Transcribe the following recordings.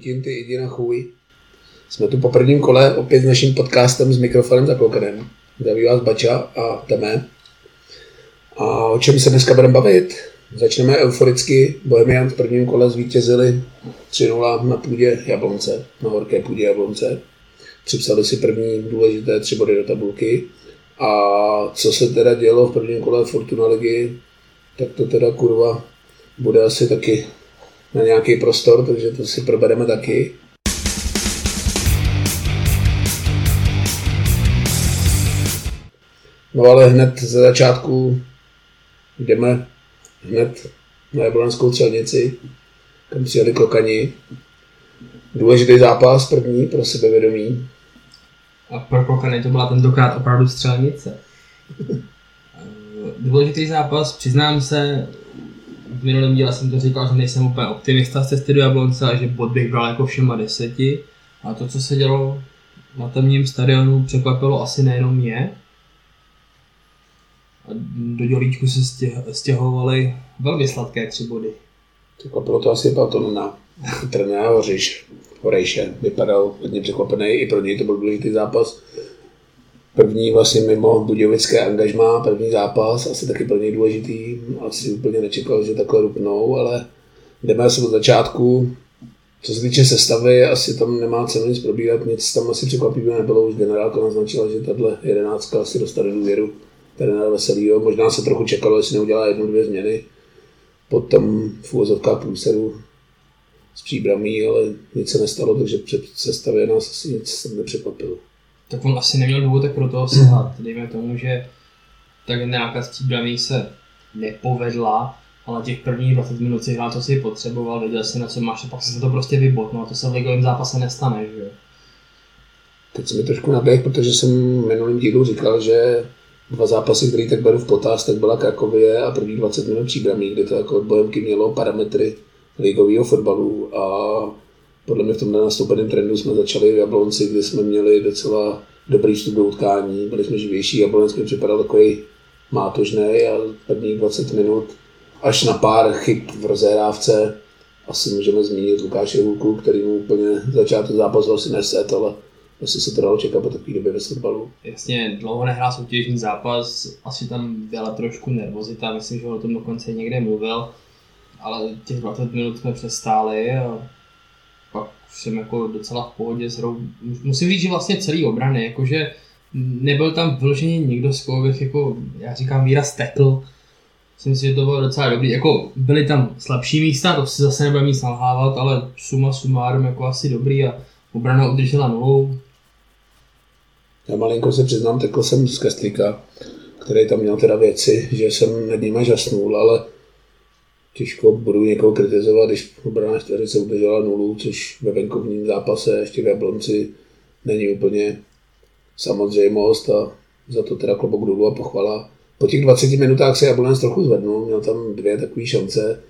Putin ty jdi na chůj. Jsme tu po prvním kole opět s naším podcastem s mikrofonem za klokenem. Zdraví vás Bača a Teme. A o čem se dneska budeme bavit? Začneme euforicky. Bohemian v prvním kole zvítězili 3-0 na půdě Jablonce, na horké půdě Jablonce. Připsali si první důležité tři body do tabulky. A co se teda dělo v prvním kole Fortuna ligy, tak to teda kurva bude asi taky na nějaký prostor, takže to si probereme taky. No ale hned ze začátku jdeme hned na Jablonskou střelnici, kam přijeli klokani. Důležitý zápas, první pro sebevědomí. A pro klokany to byla tentokrát opravdu střelnice. Důležitý zápas, přiznám se, v minulém díle jsem to říkal, že nejsem úplně optimista z cesty do Jablonce a že bod bych bral jako všema deseti. A to, co se dělo na temním stadionu, překvapilo asi nejenom mě. A do dělíčku se stěh- stěhovaly velmi sladké tři body. Překvapilo to asi Peltonina. Trenér Hořiš, Horejše, vypadal hodně překvapený, i pro něj to byl důležitý zápas. První vlastně mimo budějovické angažmá, první zápas, asi taky pro něj důležitý. Asi úplně nečekal, že takhle rupnou, ale jdeme asi od začátku. Co se týče sestavy, asi tam nemá cenu nic probírat, nic tam asi překvapivého nebylo. Už generálka naznačila, že tahle jedenáctka asi dostane důvěru trenéra Veselýho. Možná se trochu čekalo, jestli neudělá jednu, dvě změny. Potom v úvozovkách průseru s příbramí, ale nic se nestalo, takže před sestavě nás asi nic nepřekvapilo. Tak on asi neměl důvod tak pro toho sahat. Dejme tomu, že ta generálka s příbramí se nepovedla, ale těch prvních 20 minut si hrál, co si potřeboval, věděl si, na co máš, a pak se to prostě vybot, no a to se v ligovém zápase nestane, že jo. Teď se mi trošku naběh, protože jsem v minulém dílu říkal, že dva zápasy, které tak beru v potaz, tak byla Krakově a první 20 minut příbramí, kde to jako od Bohemky mělo parametry ligového fotbalu a podle mě v tomhle nastoupeném trendu jsme začali v Jablonci, kde jsme měli docela dobrý vstup do utkání, byli jsme živější, Jablonec mi připadal takový mátožný a prvních 20 minut až na pár chyb v rozehrávce asi můžeme zmínit Lukáše Hulku, který mu úplně začátek zápasu asi neset, ale asi se to dalo čekat po takové době ve fotbalu. Jasně, dlouho nehrál soutěžní zápas, asi tam byla trošku nervozita, myslím, že o tom dokonce někde mluvil, ale těch 20 minut jsme přestáli a jsem jako docela v pohodě s Musím říct, že vlastně celý obrany, jakože nebyl tam vyloženě někdo, z koho bych jako, já říkám výraz tekl, Myslím si, že to bylo docela dobrý. Jako byly tam slabší místa, to si zase nebudeme nic nalhávat, ale suma sumárum jako asi dobrý a obrana udržela nulou. Já malinko se přiznám, tekl jsem z Kestlíka, který tam měl teda věci, že jsem nad ním žasnul, ale těžko budu někoho kritizovat, když obrana čtveřice udržela nulu, což ve venkovním zápase ještě v Jablonci není úplně samozřejmost a za to teda klobok dolů a pochvala. Po těch 20 minutách se Jablonec trochu zvednul, měl tam dvě takové šance.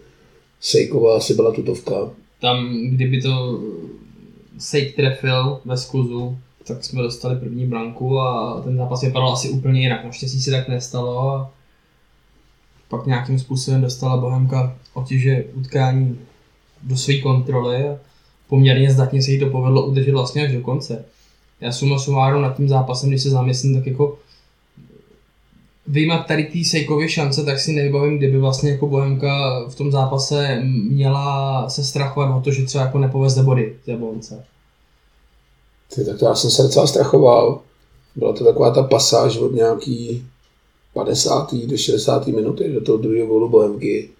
Sejková asi byla tutovka. Tam, kdyby to Sejk trefil ve skluzu, tak jsme dostali první branku a ten zápas vypadal asi úplně jinak. Naštěstí se tak nestalo a pak nějakým způsobem dostala Bohemka otěže utkání do své kontroly a poměrně zdatně se jí to povedlo udržet vlastně až do konce. Já suma sumáru nad tím zápasem, když se zamyslím, tak jako vyjímat tady té Sejkově šance, tak si nevybavím, kdyby vlastně jako Bohemka v tom zápase měla se strachovat o to, že třeba jako nepoveze body z Jablonce. Ty, tak to já jsem se docela strachoval. Byla to taková ta pasáž od nějaký 50. do 60. minuty do toho druhého gólu Bohemky.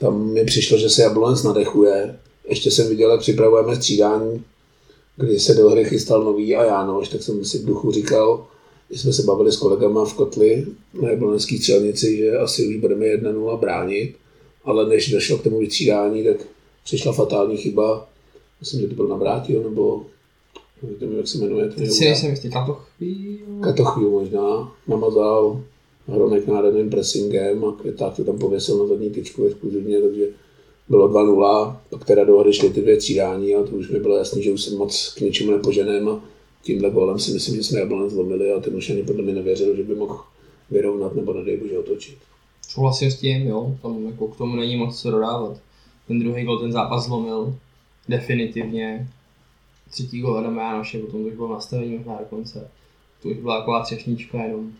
Tam mi přišlo, že se Jablonec nadechuje. Ještě jsem viděl, jak připravujeme střídání, kdy se do hry chystal nový a Jánoš, tak jsem si v duchu říkal, my jsme se bavili s kolegama v Kotli na Jablonské střelnici, že asi už budeme 1-0 bránit, ale než došlo k tomu vystřídání, tak přišla fatální chyba. Myslím, že to byl Navrátil, nebo nevím, jak se jmenuje. Teď si nejsem jistý, Katochvíl? Katochvíl možná, namazal Hronek nádherným pressingem a Květák to tam pověsil na zadní tyčku exkluzivně, takže bylo 2-0, pak teda do hry šly ty dvě třídání a to už mi bylo jasné, že už jsem moc k něčemu nepoženém a tímhle gólem si myslím, že jsme Jablonec zlomili a ten už ani podle mě nevěřil, že by mohl vyrovnat nebo nedej bože otočit. Souhlasím s tím, jo, tam jako k tomu není moc co dodávat. Ten druhý gol ten zápas zlomil. definitivně. Třetí gol Adama Janoše, potom to už bylo nastavení možná do konce. To už byla taková třešnička jenom.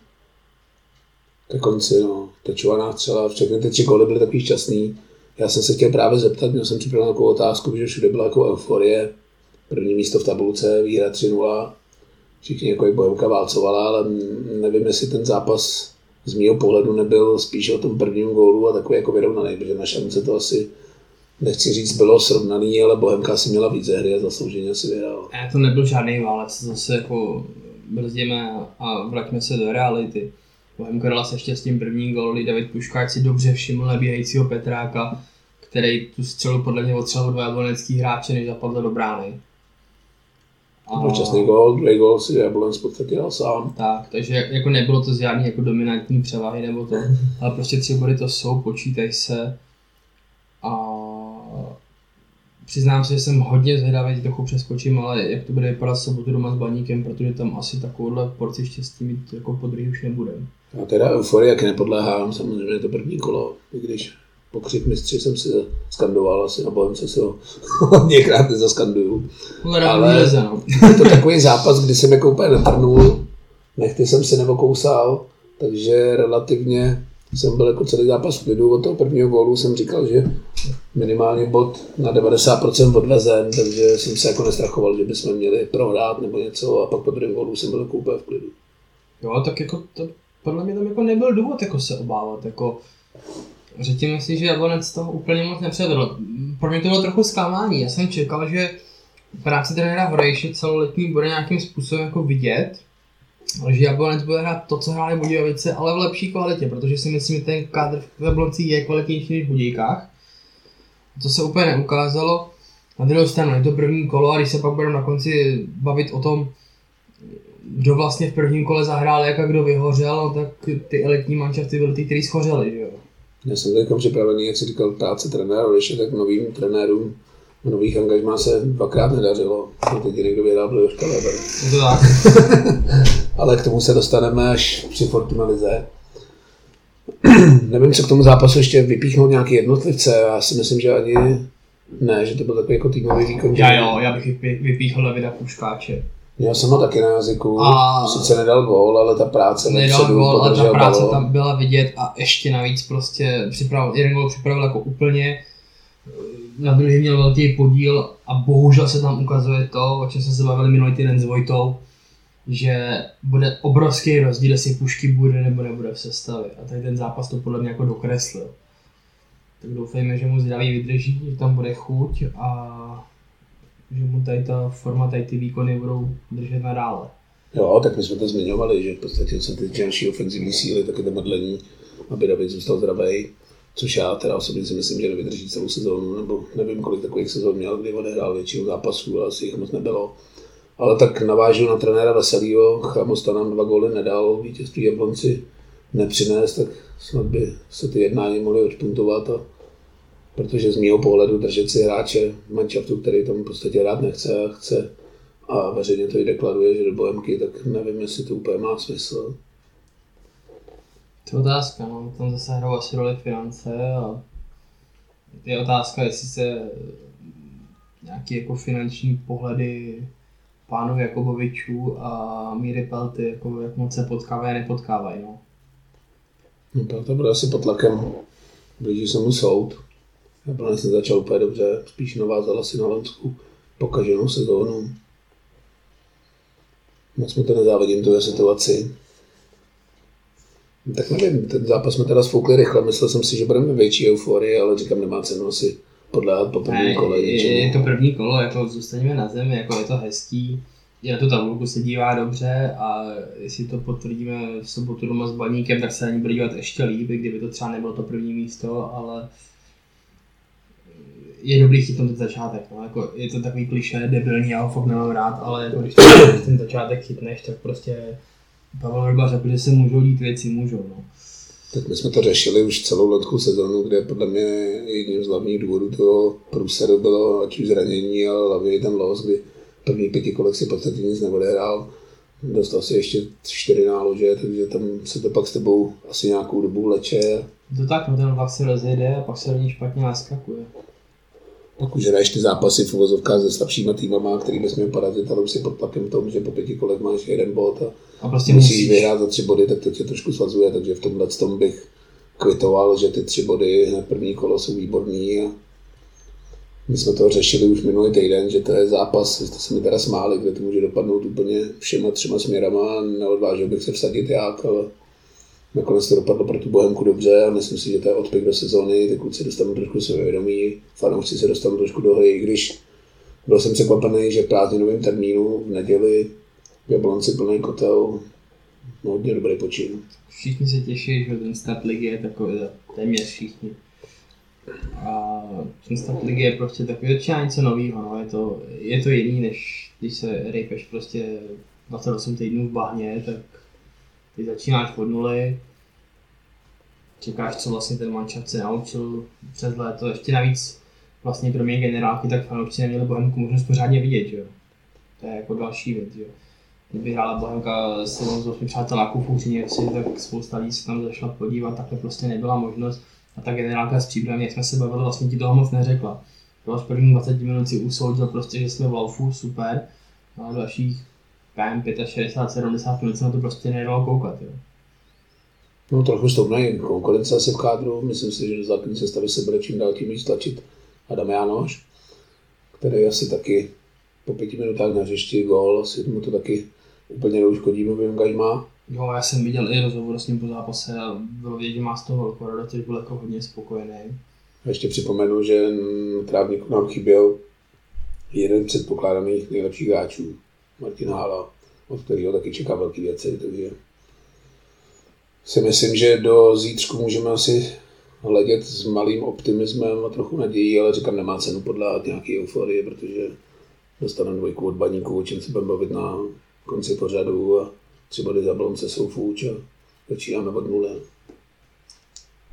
Ke konci, no, tečovaná střela, všechny ty tři góly byly takový šťastný. Já jsem se chtěl právě zeptat, měl jsem připravenou takovou otázku, že všude byla jako euforie. První místo v tabulce, výhra 3-0. Všichni jako i Bohemka válcovala, ale nevím, jestli ten zápas z mého pohledu nebyl spíš o tom prvním gólu a takový jako vyrovnaný, protože na šance to asi nechci říct, bylo srovnaný, ale Bohemka si měla víc hry a zaslouženě si vyhrál. A to nebyl žádný válec, zase jako brzdíme a vraťme se do reality. Bohemka se ještě s tím prvním gol, kdy David Puškáč si dobře všiml nabíhajícího Petráka, který tu střelu podle něj otřel dva jablonský hráče, než zapadl do brány. To byl časný gol, druhý gol si Jablonec v podstatě dal sám. Tak, takže jako nebylo to z žádný jako dominantní převahy nebo to, ale prostě tři body to jsou, počítaj se. A přiznám se, že jsem hodně zvědavý, trochu přeskočím, ale jak to bude vypadat sobotu doma s Baníkem, protože tam asi takovouhle porci štěstí mít jako podruhý už nebudem. A teda euforie, jak nepodléhám, samozřejmě je to první kolo, i když pokřik mistři jsem si skandoval, asi na Bohemce si ho hodněkrát nezaskanduju. Ale, no. je to takový zápas, kdy jsem jako úplně netrnul, nechty jsem si nevokousal, takže relativně jsem byl jako celý zápas v klidu. Od toho prvního gólu jsem říkal, že minimálně bod na 90% odvezen, takže jsem se jako nestrachoval, že bychom měli prohrát nebo něco a pak po druhém gólu jsem byl jako úplně v klidu. Jo, tak jako to, podle mě tam jako nebyl důvod jako se obávat, jako Řekněme si, že Jablonec toho úplně moc nepředvedl. Pro mě to bylo trochu zklamání. Já jsem čekal, že práce trenéra Horejše celoletní bude nějakým způsobem jako vidět, že Jablonec bude hrát to, co hráli Budějovice, ale v lepší kvalitě, protože si myslím, že ten kádr v Jablonci je kvalitnější než v Budějkách. To se úplně neukázalo. Na druhou stranu je to první kolo a když se pak budeme na konci bavit o tom, kdo vlastně v prvním kole zahrál, jak a kdo vyhořel, no tak ty elitní manšafty byly ty, kteří schořeli. Že jo? Já jsem teď připravený, jak si říkal, práce trenéra, když je tak novým trenérům v nových angažmá se dvakrát nedařilo. A teď někdo vyhrál byl Joška Weber. To tak. Ale k tomu se dostaneme až při Fortuna Lize. Nevím, co k tomu zápasu ještě vypíchnout nějaký jednotlivce. Já si myslím, že ani ne, že to byl takový jako týmový výkon. Já jo, já bych vypíchl Levida Puškáče. Já jsem ho taky na jazyku, a sice nedal gól, ale ta práce nedal gól, ale ta práce balo. tam byla vidět a ještě navíc prostě připravil, jeden gól připravil jako úplně, na druhý měl velký podíl a bohužel se tam ukazuje to, o čem jsme se bavili minulý týden s Vojtou, že bude obrovský rozdíl, jestli Pušky bude nebo nebude v sestavě. A tady ten zápas to podle mě jako dokreslil. Tak doufejme, že mu zdraví vydrží, že tam bude chuť a že mu tady ta forma, tady ty výkony budou držet nadále. Jo, tak my jsme to zmiňovali, že v podstatě co ty naší ofenzivní síly, tak je to modlení, aby David zůstal zdravý. Což já teda osobně si myslím, že nevydrží celou sezónu, nebo nevím, kolik takových sezón měl, kdy odehrál většinu zápasů, ale asi jich moc nebylo. Ale tak navážu na trenéra Veselýho, Chamosta nám dva góly nedal, vítězství Jablonci nepřinést, tak snad by se ty jednání mohly odpuntovat a protože z mého pohledu držet si hráče manšaftu, který tam v podstatě rád nechce a chce a veřejně to i deklaruje, že do Bohemky, tak nevím, jestli to úplně má smysl. To je otázka, no. tam zase hrajou asi roli finance a je otázka, jestli se nějaké jako finanční pohledy pánů Jakobovičů a Míry Pelty, jako jak moc se potkávají a nepotkávají. No. No, Pelta bude asi pod tlakem, blíží se mu soud, já jsem začal úplně dobře, spíš navázal si na loňskou pokaženou sezónu. Moc mi to nezávidím, tu situaci. Tak nevím, ten zápas jsme teda sfoukli rychle, myslel jsem si, že budeme větší euforii, ale říkám, nemá cenu asi podléhat po prvním kole. Je, je, to první kolo, jako zůstaneme na zemi, jako je to hezký, na tu tabulku se dívá dobře a jestli to potvrdíme v sobotu doma s Baníkem, tak se na ní bude dívat ještě líp, kdyby to třeba nebylo to první místo, ale je dobrý chytnout ten začátek. No. Jako, je to takový kliše, debilní, já ho fakt nemám rád, ale jako, když ten začátek chytneš, tak prostě Pavel Vrba řekl, že se můžou dít věci, můžou. No. Tak my jsme to řešili už celou loňskou sezónu, kde podle mě jedním z hlavních důvodů toho průseru bylo ať už zranění, ale hlavně ten los, kdy první pěti kolek si podstatě nic neodehrál. Dostal si ještě čtyři nálože, takže tam se to pak s tebou asi nějakou dobu leče. To tak, no ten vlak se rozjede a pak se do ní špatně naskakuje. Pak už hraješ ty zápasy v uvozovkách se slabšíma týmama, který nesmí parazit, ale už si pod tlakem tom, že po pěti kolech máš jeden bod a, A prostě musíš musíš. vyhrát za tři body, tak to tě trošku svazuje, takže v tomhle tom bych kvitoval, že ty tři body hned první kolo jsou výborný a my jsme to řešili už minulý týden, že to je zápas, to se mi teda smáli, kde to může dopadnout úplně všema třema směrama, neodvážil bych se vsadit jak, ale nakonec to dopadlo pro tu Bohemku dobře a myslím si, že to je odpěk do sezóny, ty kluci dostanou trošku svědomí, fanoušci se dostanou trošku do hry, i když byl jsem překvapený, že v prázdninovém termínu v neděli v Jablonci plný kotel, no, hodně dobrý počin. Všichni se těší, že ten start ligy je takový, téměř všichni. A ten start ligy je prostě takový, začíná něco nového, no. je, to, je to jiný, než když se rejpeš prostě 28 týdnů v bahně, tak ty začínáš od nuly, čekáš, co vlastně ten manšaft se naučil přes léto, ještě navíc vlastně pro mě generálky, tak fanoušci neměli Bohemku možnost pořádně vidět, že jo. To je jako další věc, jo. Kdyby hrála Bohemka s s osmi přáteláků v Úřiněvsi, tak spousta lidí se tam zašla podívat, takhle prostě nebyla možnost. A ta generálka s příběhem, jak jsme se bavili, vlastně ti toho moc neřekla. Jo, z první 20 minut si usoudil prostě, že jsme v laufu, super. No a dalších PM 65, 70 minut se na to prostě nedalo koukat, jo. No trochu stoupne konkurence asi v kádru, myslím si, že do základní sestavy se bude čím dál tím víc tlačit Adam Jánoš, který asi taky po pěti minutách na hřišti gól, asi mu to taky úplně neuškodí novým angažmá. Jo, já jsem viděl i rozhovor s ním po zápase a bylo vidět, že má z toho velkou radost, byl jako hodně spokojený. A ještě připomenu, že trávníku nám chyběl jeden předpokládaných nejlepších hráčů, Martin Hala, od kterého taky čeká velké věci, takže si myslím, že do zítřku můžeme asi hledět s malým optimismem a trochu nadějí, ale říkám, nemá cenu podléhat nějaký euforii, protože dostaneme dvojku od baníku, o čem se budeme bavit na konci pořadu a tři body za blonce jsou fůč a začínáme od nuly.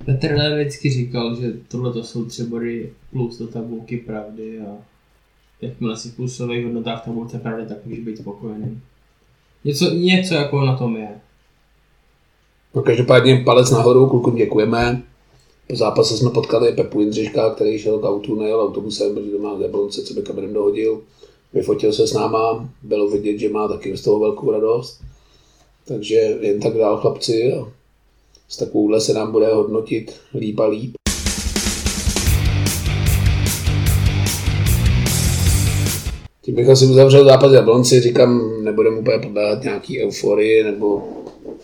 Petr Lé vždycky říkal, že tohle to jsou tři body plus do tabulky pravdy a jakmile si v plusových hodnotách tabulce pravdy, tak můžeš být spokojený. Něco, něco jako na tom je. No každopádně palec nahoru, klukům děkujeme. Po zápase jsme potkali Pepu Jindřiška, který šel k autu, nejel autobusem, protože to má v Jablonce, co by kamerem dohodil. Vyfotil se s náma, bylo vidět, že má taky z toho velkou radost. Takže jen tak dál chlapci s takovouhle se nám bude hodnotit líp a líp. Tím bych asi uzavřel zápas Jablonci, říkám, nebudeme úplně podléhat nějaký euforii nebo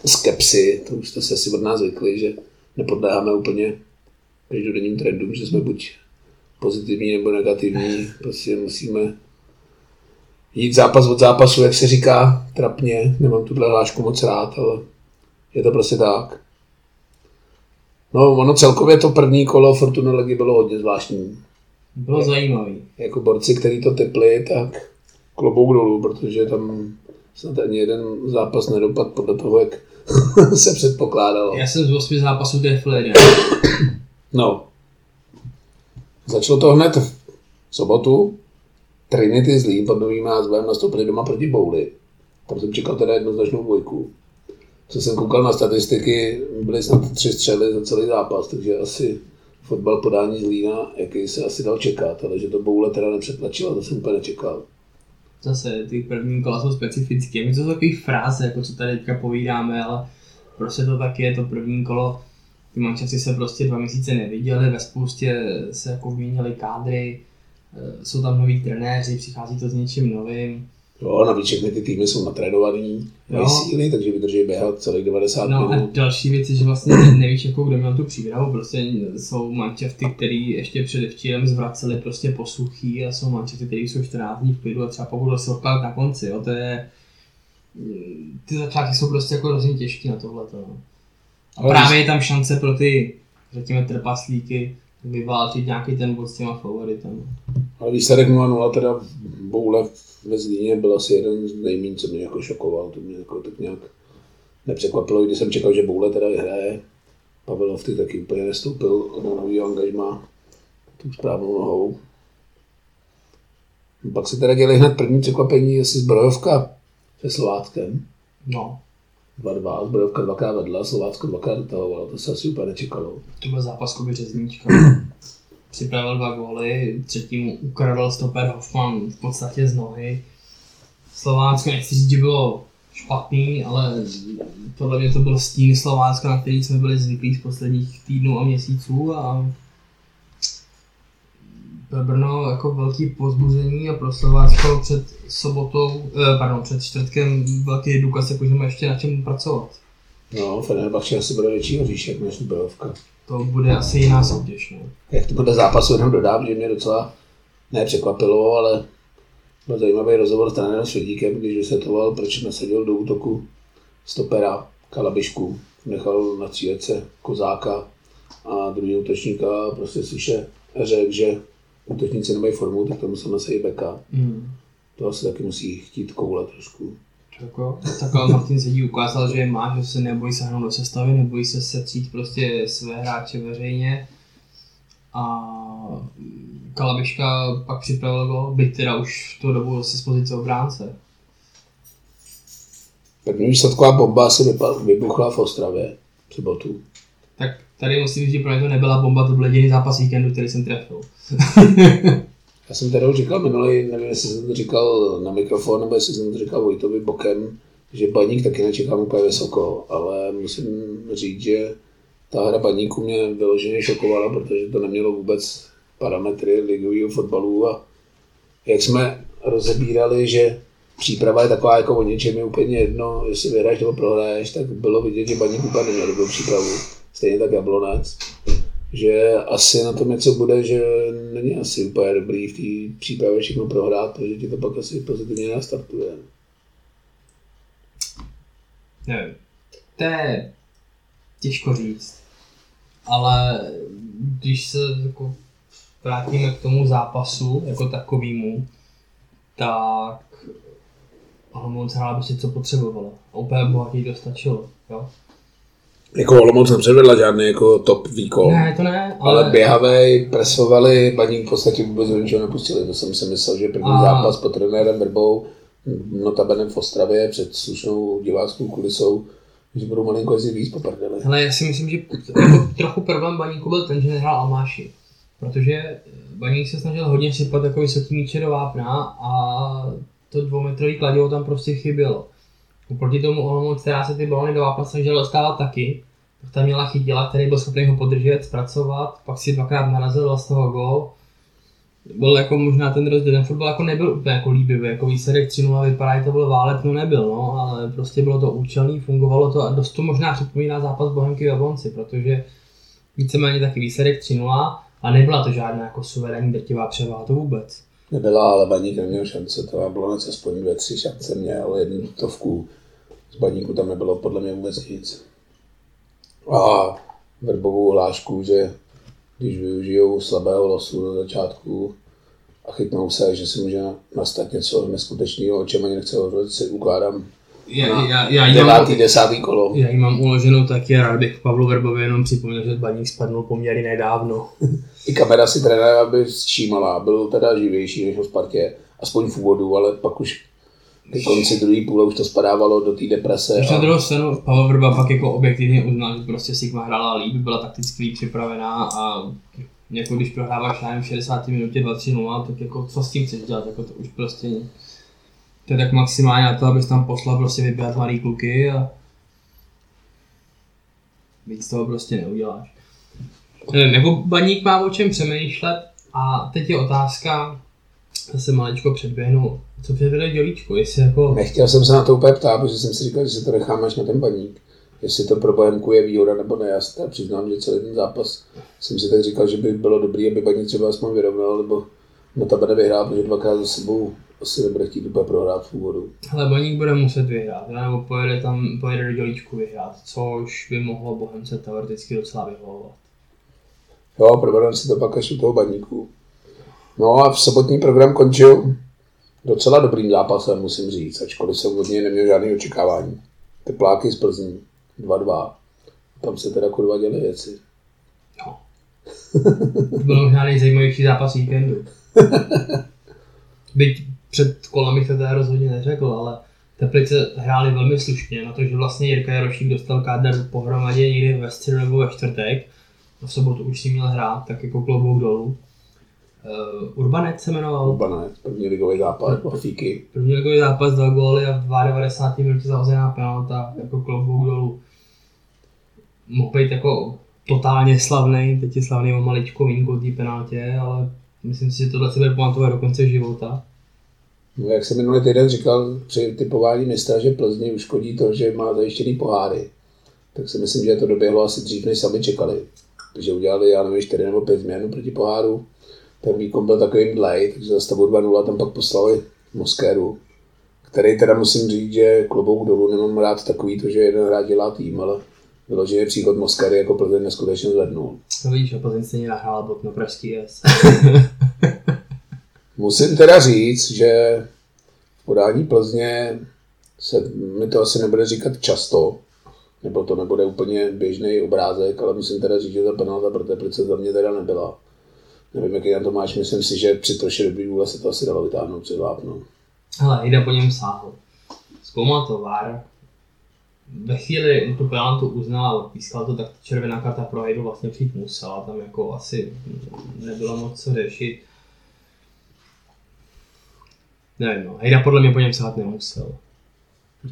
skepsy, to už jste se asi od nás zvykli, že nepodléháme úplně každodenním trendům, že jsme buď pozitivní nebo negativní, prostě musíme jít zápas od zápasu, jak se říká, trapně, nemám tuhle hlášku moc rád, ale je to prostě tak. No, ono celkově to první kolo Fortuna Legy bylo hodně zvláštní. Bylo zajímavý. Jako borci, kteří to typli, tak klobouk dolů, protože tam snad ani jeden zápas nedopad podle toho, jak se předpokládalo. Já jsem z 8 zápasů jeden. No. Začalo to hned v sobotu. Trinity Zlín pod novým názvem nastoupili doma proti Bouly. Tam jsem čekal teda jednoznačnou dvojku. Co jsem koukal na statistiky, byly snad tři střely za celý zápas, takže asi fotbal podání Zlína, jaký se asi dal čekat, ale že to Boule teda nepřetlačila, to jsem úplně nečekal. Zase ty první kola jsou specifické. My to jsou takový fráze, jako co tady teďka povídáme, ale prostě to tak je, to první kolo. Ty mančaci se prostě dva měsíce neviděli, ve spoustě se jako vyměnili kádry, eh, jsou tam noví trenéři, přichází to s něčím novým. Jo, navíc všechny ty týmy jsou natrénovaný, mají síly, takže vydrží běhat celých 90 No a minut. další věc je, že vlastně ne- nevíš, jako kdo měl tu přípravu, prostě jsou mančafty, který ještě předevčírem zvraceli prostě posuchý a jsou mančafty, který jsou 14 dní v klidu a třeba pokud se odkládat na konci, jo, to je ty začátky jsou prostě jako hrozně těžký na tohle. A Ale právě je tam šance pro ty, řekněme, trpaslíky vyválčit nějaký ten bod s těma favoritama. Ale výsledek 0-0 teda Boule ve Zlíně byl asi jeden z nejméně, co mě jako šokoval. To mě jako tak nějak nepřekvapilo, když jsem čekal, že Boule teda vyhraje. Pavelov ty taky úplně nestoupil na nový angažma tou správnou nohou. Pak se teda děli hned první překvapení, jestli zbrojovka se Slováckem. No, 2-2, zbrojovka dvakrát vedla, Slovácko dvakrát dotahovalo, to se asi úplně nečekalo. to byl zápas Kuby Řezníčka. připravil dva góly, třetím ukradl stoper Hoffman v podstatě z nohy. Slovácko nechci říct, že bylo špatný, ale podle mě to byl stín Slovácka, na který jsme byli zvyklí z posledních týdnů a měsíců a pro Brno jako velký pozbuzení a pro Slovácko před sobotou, eh, pardon, před čtvrtkem velký důkaz, jako že ještě na čem pracovat. No, Fenerbahce asi bude větší hříšek než Bojovka. To bude asi jiná soutěž. No. Jak to bude zápasu, jenom dodám, že mě docela nepřekvapilo, ale byl zajímavý rozhovor s trenérem Švedíkem, když vysvětloval, proč nasadil do útoku stopera Kalabišku. Nechal na cílece Kozáka a druhý útočníka prostě slyše řekl, že útočníci nemají formu, tak to musel nasadit beka. Mm. To asi taky musí chtít koule trošku. Jako, takhle Martin Sedí ukázal, že je má, že se nebojí sáhnout do sestavy, nebojí se setřít prostě své hráče veřejně. A Kalabiška pak připravil go, byť teda už v tu dobu asi z pozice obránce. První výsledková bomba asi vybuchla v Ostravě v sobotu. Tak tady musím říct, že pro mě to nebyla bomba, to byl jediný zápas víkendu, který jsem trefil. Já jsem tady už říkal minulý, nevím, jestli jsem to říkal na mikrofon, nebo jestli jsem to říkal Vojtovi bokem, že baník taky nečekám úplně vysoko, ale musím říct, že ta hra baníku mě vyloženě šokovala, protože to nemělo vůbec parametry ligového fotbalu a jak jsme rozebírali, že příprava je taková jako o něčem je úplně jedno, jestli vyhraješ nebo prohraješ, tak bylo vidět, že baník úplně neměl dobrou přípravu. Stejně tak Jablonec že asi na tom něco bude, že není asi úplně dobrý v té přípravě všechno prohrát, protože ti to pak asi pozitivně nastartuje. Nevím. To je těžko říct. Ale když se jako vrátíme k tomu zápasu jako takovému, tak Olomouc hrála prostě co potřebovala. A úplně bohatý to stačilo. Jo? Jako Olomouc nepředvedla žádný jako top výkon. Ne, to ne, Ale, ale, běhavej, presovali, baník v podstatě vůbec do ničeho nepustili. To jsem si myslel, že první A- zápas pod trenérem Verbou, notabene v Ostravě, před slušnou diváckou kulisou, že budou malinko jezdit víc po prdeli. Ale já si myslím, že jako trochu problém Baníku byl ten, že nehrál Amáši. Protože Baník se snažil hodně sypat jako vysoký míče do vápna a to dvoumetrový kladivo tam prostě chybělo. Oproti tomu Olomouc, která se ty balony do vápna snažila dostávat taky, tak tam měla chytila, který byl schopný ho podržet, zpracovat, pak si dvakrát narazil, z toho gol. Byl jako možná ten rozdíl, ten fotbal jako nebyl úplně jako líbivý, jako výsledek 3-0 vypadá, že to byl válec, no nebyl, no, ale prostě bylo to účelný, fungovalo to a dost to možná připomíná zápas Bohemky v Jablonci, protože víceméně taky výsledek 3-0 a nebyla to žádná jako suverénní drtivá převaha, to vůbec. Nebyla, ale baník neměl šance, to Jablonec aspoň dvě, tři šance měl, jednu tutovku. Z baníku tam nebylo podle mě vůbec nic. A verbovou hlášku, že když využijou slabého losu na začátku a chytnou se, že si může nastat něco neskutečného, o čem ani nechce hovořit, si ukládám Já, já, já, jí mám, devátý, desátý kolo. já jí mám uloženou taky a rád bych Pavlu Verbovi jenom připomněl, že Baník spadnul poměrně nedávno. I kamera si trenéra by všímala, byl teda živější než v Spartě, aspoň v úvodu, ale pak už ke konci druhé půle už to spadávalo do té deprese. Když na A, druhou stranu Pavel Vrba pak jako objektivně uznal, že prostě Sigma hrála líp, byla takticky líp připravená a jako když prohráváš v 60. minutě 2-3-0, tak jako co s tím chceš dělat, jako to už prostě to je tak maximálně na to, abys tam poslal prostě vybírat mladý kluky a víc toho prostě neuděláš. Nevím, jako baník má o čem přemýšlet a teď je otázka, zase maličko předběhnu, co předvede dělíčko, jestli jako... Nechtěl jsem se na to úplně ptát, protože jsem si říkal, že si to nechám až na ten baník. Jestli to pro Bohemku je výhoda nebo ne, já si přiznám, že celý ten zápas jsem si tak říkal, že by bylo dobré, aby baník třeba aspoň vyrovnal, nebo na tabene vyhrál, protože dvakrát za sebou asi nebude chtít úplně prohrát v úvodu. Ale Baník bude muset vyhrát, nebo pojede tam, pojede do dělíčku vyhrát, což by mohlo Bohemce teoreticky docela vyhovovat. Jo, probereme si to pak až u toho baníku. No a v sobotní program končil docela dobrým zápasem, musím říct, ačkoliv jsem od něj neměl žádné očekávání. Tepláky z Plzní, 2-2. Tam se teda kurva děly věci. No. To byl možná nejzajímavější zápas víkendu. Byť před kolem bych to teda rozhodně neřekl, ale Teplice hráli velmi slušně na to, že vlastně Jirka Jarošík dostal kádr pohromadě někdy ve středu nebo ve čtvrtek. A v sobotu už si měl hrát, tak jako klobouk dolů. Uh, Urbanec se jmenoval. Urbanec, první ligový zápas, Bafíky. První ligový zápas, dva góly a v 92. minutě zahozená penalta, jako klobouk dolů. Mohl být jako totálně slavný, teď je slavný o maličko výjimku té penaltě, ale myslím si, že tohle se bude pamatovat do konce života. No, jak jsem minulý týden říkal při typování města, že Plzni uškodí to, že má zajištěný poháry, tak si myslím, že to doběhlo asi dřív, než sami čekali. Takže udělali, já nevím, 4 nebo 5 změn proti poháru. Ten výkon byl takový mdlej, takže za stavu 2-0 tam pak poslali Moskéru, který teda musím říct, že klobou dolů nemám rád takový to, že jeden rád dělá tým, ale vyloženě příchod Moskery jako Plzeň neskutečně zvednul. No víš, a Plzeň stejně nahrála bod na Pražský S. Musím teda říct, že v podání Plzně se mi to asi nebude říkat často, nebo to nebude úplně běžný obrázek, ale musím teda říct, že ta penalta pro Teplice za mě teda nebyla. Nevím, jaký na to máš, myslím si, že při troši dobrý vůle se to asi dalo vytáhnout před vápno. Hele, jde po něm sáhl. Zkoumal to VAR. Ve chvíli, tu penaltu uznal a odpískal to, tak červená karta pro Hejdu vlastně přijít musela. Tam jako asi nebylo moc co řešit. Nevím, no. Hejda podle mě po něm sát nemusel.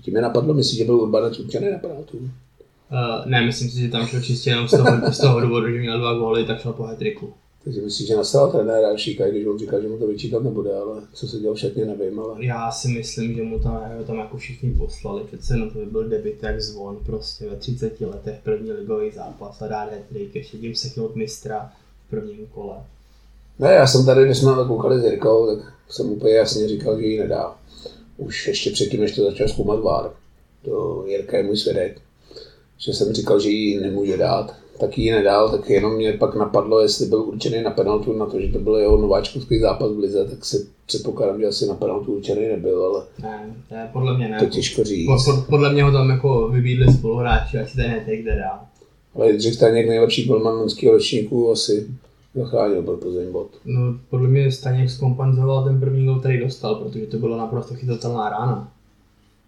Tím mě napadlo, myslíš, že byl Urbanec určený na penaltu? Uh, ne, myslím si, že tam šel čistě jenom z toho, z toho důvodu, že měl dva góly, tak šel po hetriku. Takže myslíš, že nastal trenér a šíka, když on říkal, že mu to vyčítat nebude, ale co se dělal všetně, nevím, ale... Já si myslím, že mu tam, tam jako všichni poslali, přece no to by byl debit jak zvon, prostě ve 30 letech první ligový zápas a dát hetrik, ještě tím seknout mistra v prvním kole. Ne, já jsem tady, když jsme koukali s Jirkou, tak jsem úplně jasně říkal, že ji nedá. Už ještě předtím, než to začal zkoumat VAR. To Jirka je můj svědek. Že jsem říkal, že ji nemůže dát tak ji nedal, tak jenom mě pak napadlo, jestli byl určený na penaltu na to, že to byl jeho nováčkovský zápas v Lize, tak si předpokládám, že asi na penaltu určený nebyl, ale ne, ne, podle mě ne. To těžko říct. Po, podle mě ho tam jako vybídli spoluhráči, ať si ten netek jde dál. Ale Jindřich Staněk, nejlepší golman loňského ročníku, asi zachránil pro Plzeň bod. No, podle mě Staněk zkompenzoval ten první gol, který dostal, protože to byla naprosto chytatelná rána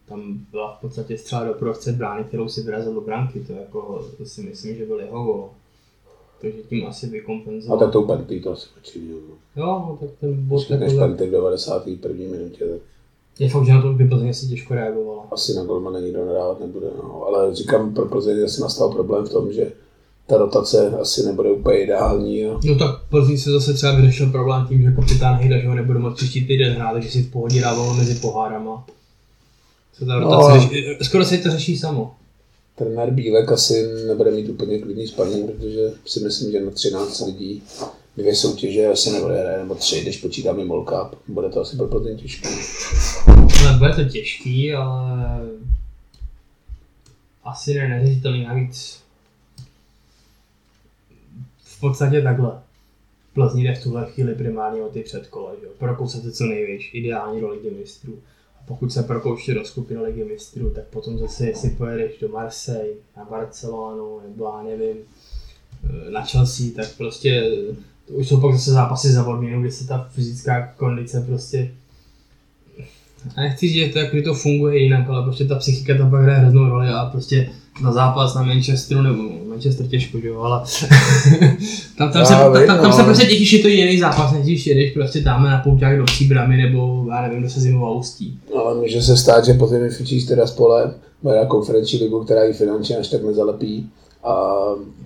tam byla v podstatě střela do prostřed brány, kterou si vyrazil do branky, to, jako, to si myslím, že byl jeho gol. Takže tím asi vykompenzoval. A tak to penty to asi určitě. Jo, no, tak ten bod Než jako... penty v 91. minutě, tak je fakt, že na to by Plzeň asi těžko reagovala. Asi na golmana nikdo nadávat nebude, no. ale říkám, pro Plzeň asi nastal problém v tom, že ta rotace asi nebude úplně ideální. Jo. No tak Plzeň se zase třeba vyřešil problém tím, že kapitán Hejda, že ho nebude moct příští týden hrát, takže si v pohodě dával mezi pohárama. Se ta rotace no, řeší, skoro se to řeší samo. Trenér Bílek asi nebude mít úplně klidný spaní, protože si myslím, že na 13 lidí dvě soutěže asi nebude hrát, nebo tři, když počítáme Mall Cup. Bude to asi pro ten těžký. No, bude to těžký, ale asi ne neřešitelný navíc. Podstatě takhle. Plzni jde v tuhle chvíli primárně o ty předkole, že jo? Prokousat se co nejvíc, ideální do ligy mistrů pokud se propouště do skupiny ligy mistrů, tak potom zase, jestli pojedeš do Marseille, na Barcelonu, nebo já nevím, eh, na Chelsea, tak prostě to už jsou pak zase zápasy za odměnu, kde se ta fyzická kondice prostě a nechci říct, že to, jak to funguje jinak, ale prostě ta psychika tam pak hraje hroznou roli a prostě na zápas na Manchesteru, nebo Manchester těžko, že jo, ale tam, tam, se, vím, tam, tam, se no. prostě těšíš, je to jiný zápas, než když jedeš prostě dáme na pouťák do Příbramy nebo já nevím, do se zimová ústí. Ale může se stát, že potom vyfičíš teda spole, má konferenční ligu, která ji finančně až tak nezalepí a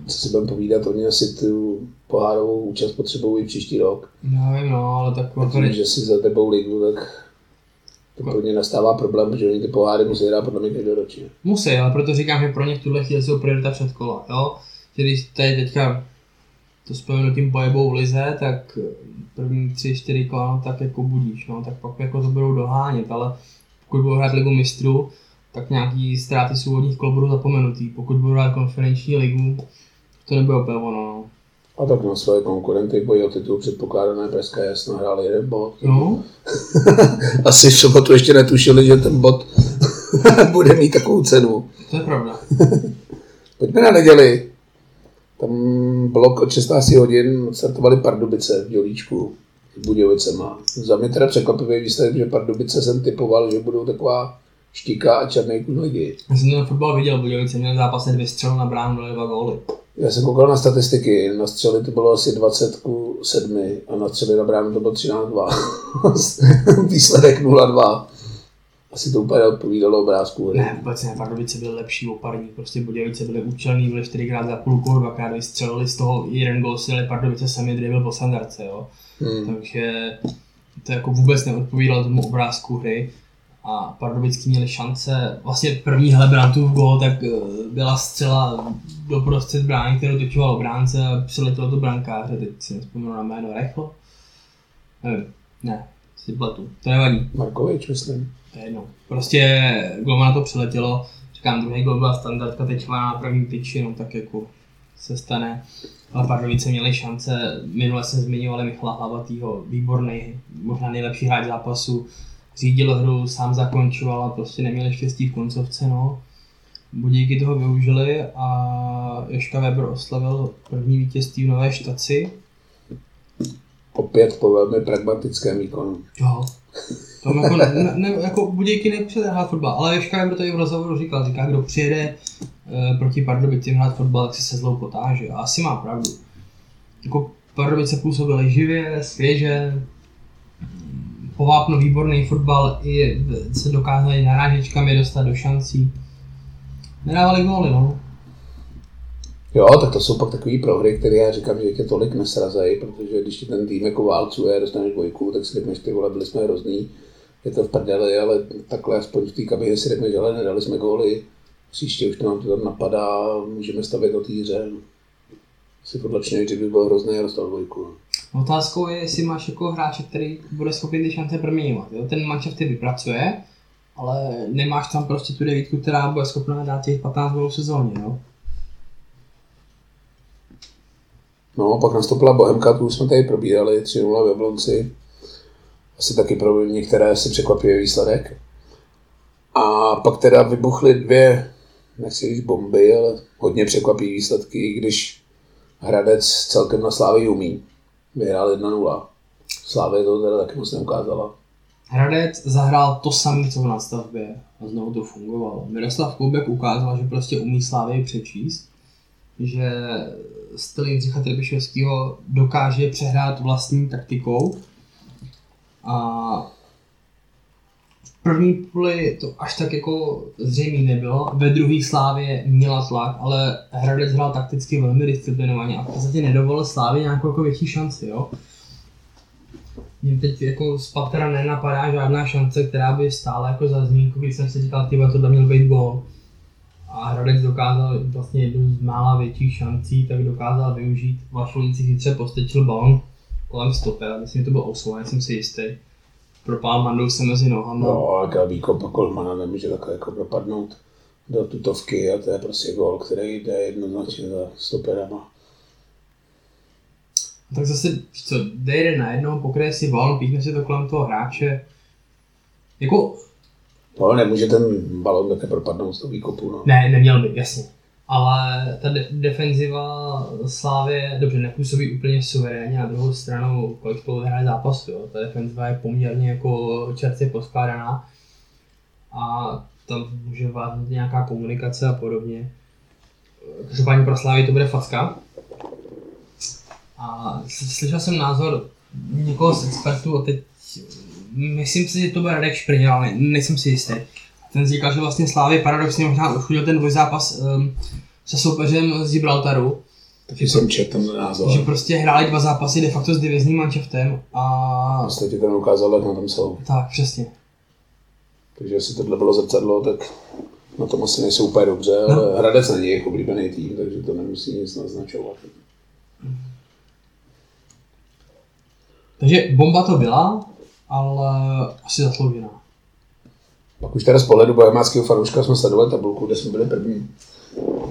co si budeme povídat, oni asi tu pohárovou účast potřebují příští rok. Já vím, no, ale tak... Tím, že si za tebou ligu, tak to pro ně nastává problém, protože oni ty poháry musí hrát podle mě každoročně. Musí, ale proto říkám, že pro ně v tuhle chvíli jsou priorita před kola, jo? Když tady teďka to spojíme tím pojebou v lize, tak první tři, čtyři kola, no, tak jako budíš, no, tak pak jako to budou dohánět, ale pokud budou hrát ligu mistrů, tak nějaký ztráty svobodních kol budou zapomenutý. Pokud budou hrát konferenční ligu, to nebude úplně ono, no. A tak na své konkurenty bojí o titul předpokládané Pražské jasno hráli jeden bod. No. Asi v sobotu ještě netušili, že ten bod bude mít takovou cenu. To je pravda. Pojďme na neděli. Tam blok od 16 hodin startovali Pardubice v Dělíčku s Budějovicema. Za mě teda překvapivý výsledek, že Pardubice jsem typoval, že budou taková štíka a černý kus ligy. Já jsem ten fotbal viděl, Budějovice měl zápasně dvě střely na bránu, dali dva góly. Já jsem koukal na statistiky, na střely to bylo asi 20 ku 7 a na střely na bránu to bylo 13-2. Výsledek 0-2. Asi to úplně odpovídalo obrázku. Ne, vůbec ne, Pardubice byl lepší oparník, prostě Budějovice byly účelný, byly čtyřikrát za půlku, dvakrát vystřelili z toho jeden gol si, ale Pardubice sami dribl po standardce, jo. Hmm. Takže to jako vůbec neodpovídalo tomu obrázku hry a Pardubický měli šance, vlastně první Helebrantův gol, tak eh, byla střela do prostřed brány, kterou točoval obránce a přiletělo to brankáře, teď si nespomenu na jméno Rechlo. Nevím, ne, si pletu, to nevadí. Markovič, myslím. To je jedno. Prostě gol na to přiletělo, říkám, druhý gol byla standardka, teď má na první tyči, no tak jako se stane. Ale Pardubice měli šance, minule jsem zmiňoval Michala Hlavatýho, výborný, možná nejlepší hráč zápasu, řídil hru, sám zakončoval a prostě neměli štěstí v koncovce, no. Budíky toho využili a Joška Weber oslavil první vítězství v Nové štaci. Opět po velmi pragmatickém výkonu. Jo. Tam jako, ne, ne, jako Budějky nepřijede hrát fotbal, ale Joška Weber to i v rozhovoru říkal, říká, kdo přijede e, proti Pardubicím hrát fotbal, tak si se zlou potáže. A asi má pravdu. Jako Pardubice působily živě, svěže, Povápno výborný fotbal, i se dokázali narážečkami dostat do šancí. Nedávali góly, no. Jo, tak to jsou pak takové prohry, které já říkám, že tě tolik nesrazají, protože když ti ten tým jako válcuje, dostaneš dvojku, tak si řekneš, ty vole, byli jsme hrozný, je to v prdeli, ale takhle aspoň v té kabině si řekneš, ale nedali jsme góly, příště už to nám to tam napadá, můžeme stavět do týře. Si podle že by byl hrozný a dostal dvojku. Otázkou je, jestli máš jako hráče, který bude schopný ty šance proměňovat. Jo? Ten manšaft ty vypracuje, ale nemáš tam prostě tu devítku, která bude schopná dát těch 15 gólů v sezóně. Jo? No, pak nastoupila Bohemka, tu jsme tady probírali, 3-0 v Jablonci. Asi taky pro některé asi překvapivý výsledek. A pak teda vybuchly dvě, nechci říct bomby, ale hodně překvapivý výsledky, i když Hradec celkem na Slávy umí vyhrál 1-0. Slávě to teda taky moc neukázala. Hradec zahrál to samé, co v nastavbě a znovu to fungovalo. Miroslav Koubek ukázal, že prostě umí Slávě přečíst, že styl Jindřicha Trbišovského dokáže přehrát vlastní taktikou a první půli to až tak jako zřejmý nebylo. Ve druhé slávě měla tlak, ale Hradec hrál takticky velmi disciplinovaně a v podstatě nedovolil slávě nějakou jako větší šanci. Jo? Mě teď jako z patra nenapadá žádná šance, která by stála jako za zmínku, když jsem si říkal, tyba, tohle měl být gol. A Hradec dokázal vlastně jednu z mála větších šancí, tak dokázal využít. Vašulíci chytře postečil balon kolem stopera, myslím, že to byl Oslo, jsem si jistý propál mandou se mezi nohama. No, ale výkop Kolmana nemůže takhle jako propadnout do tutovky a to je prostě gol, který jde jednoznačně za stoperama. Tak zase, co, jde jeden na jednou, pokryje si balon, píchne si to kolem toho hráče. Jako... No, nemůže ten balon také propadnout z toho výkopu, no. Ne, neměl by, jasně ale ta de- defenziva Slávě dobře nepůsobí úplně suverénně, na druhou stranu, kolik spolu hraje zápas, jo, ta defenziva je poměrně jako čerstvě poskládaná a tam může vázat nějaká komunikace a podobně. Každopádně pro Slávy to bude facka. A slyšel jsem názor někoho z expertů a teď myslím si, že to bude Radek Šprně, ale nejsem si jistý ten říkal, že vlastně Slávy paradoxně možná uškodil ten dvojzápas um, se soupeřem z Gibraltaru. Taky jsem četl ten názor. Že prostě hráli dva zápasy de facto s divizním manšaftem a... Prostě ti ten ukázal, jak na tom jsou. Tak, přesně. Takže jestli tohle bylo zrcadlo, tak na tom asi nejsou úplně dobře, no. ale Hradec není jejich oblíbený tým, takže to nemusí nic naznačovat. Takže bomba to byla, ale asi zasloužená. Pak už teda z pohledu bohemáckého fanouška jsme sledovali tabulku, kde jsme byli první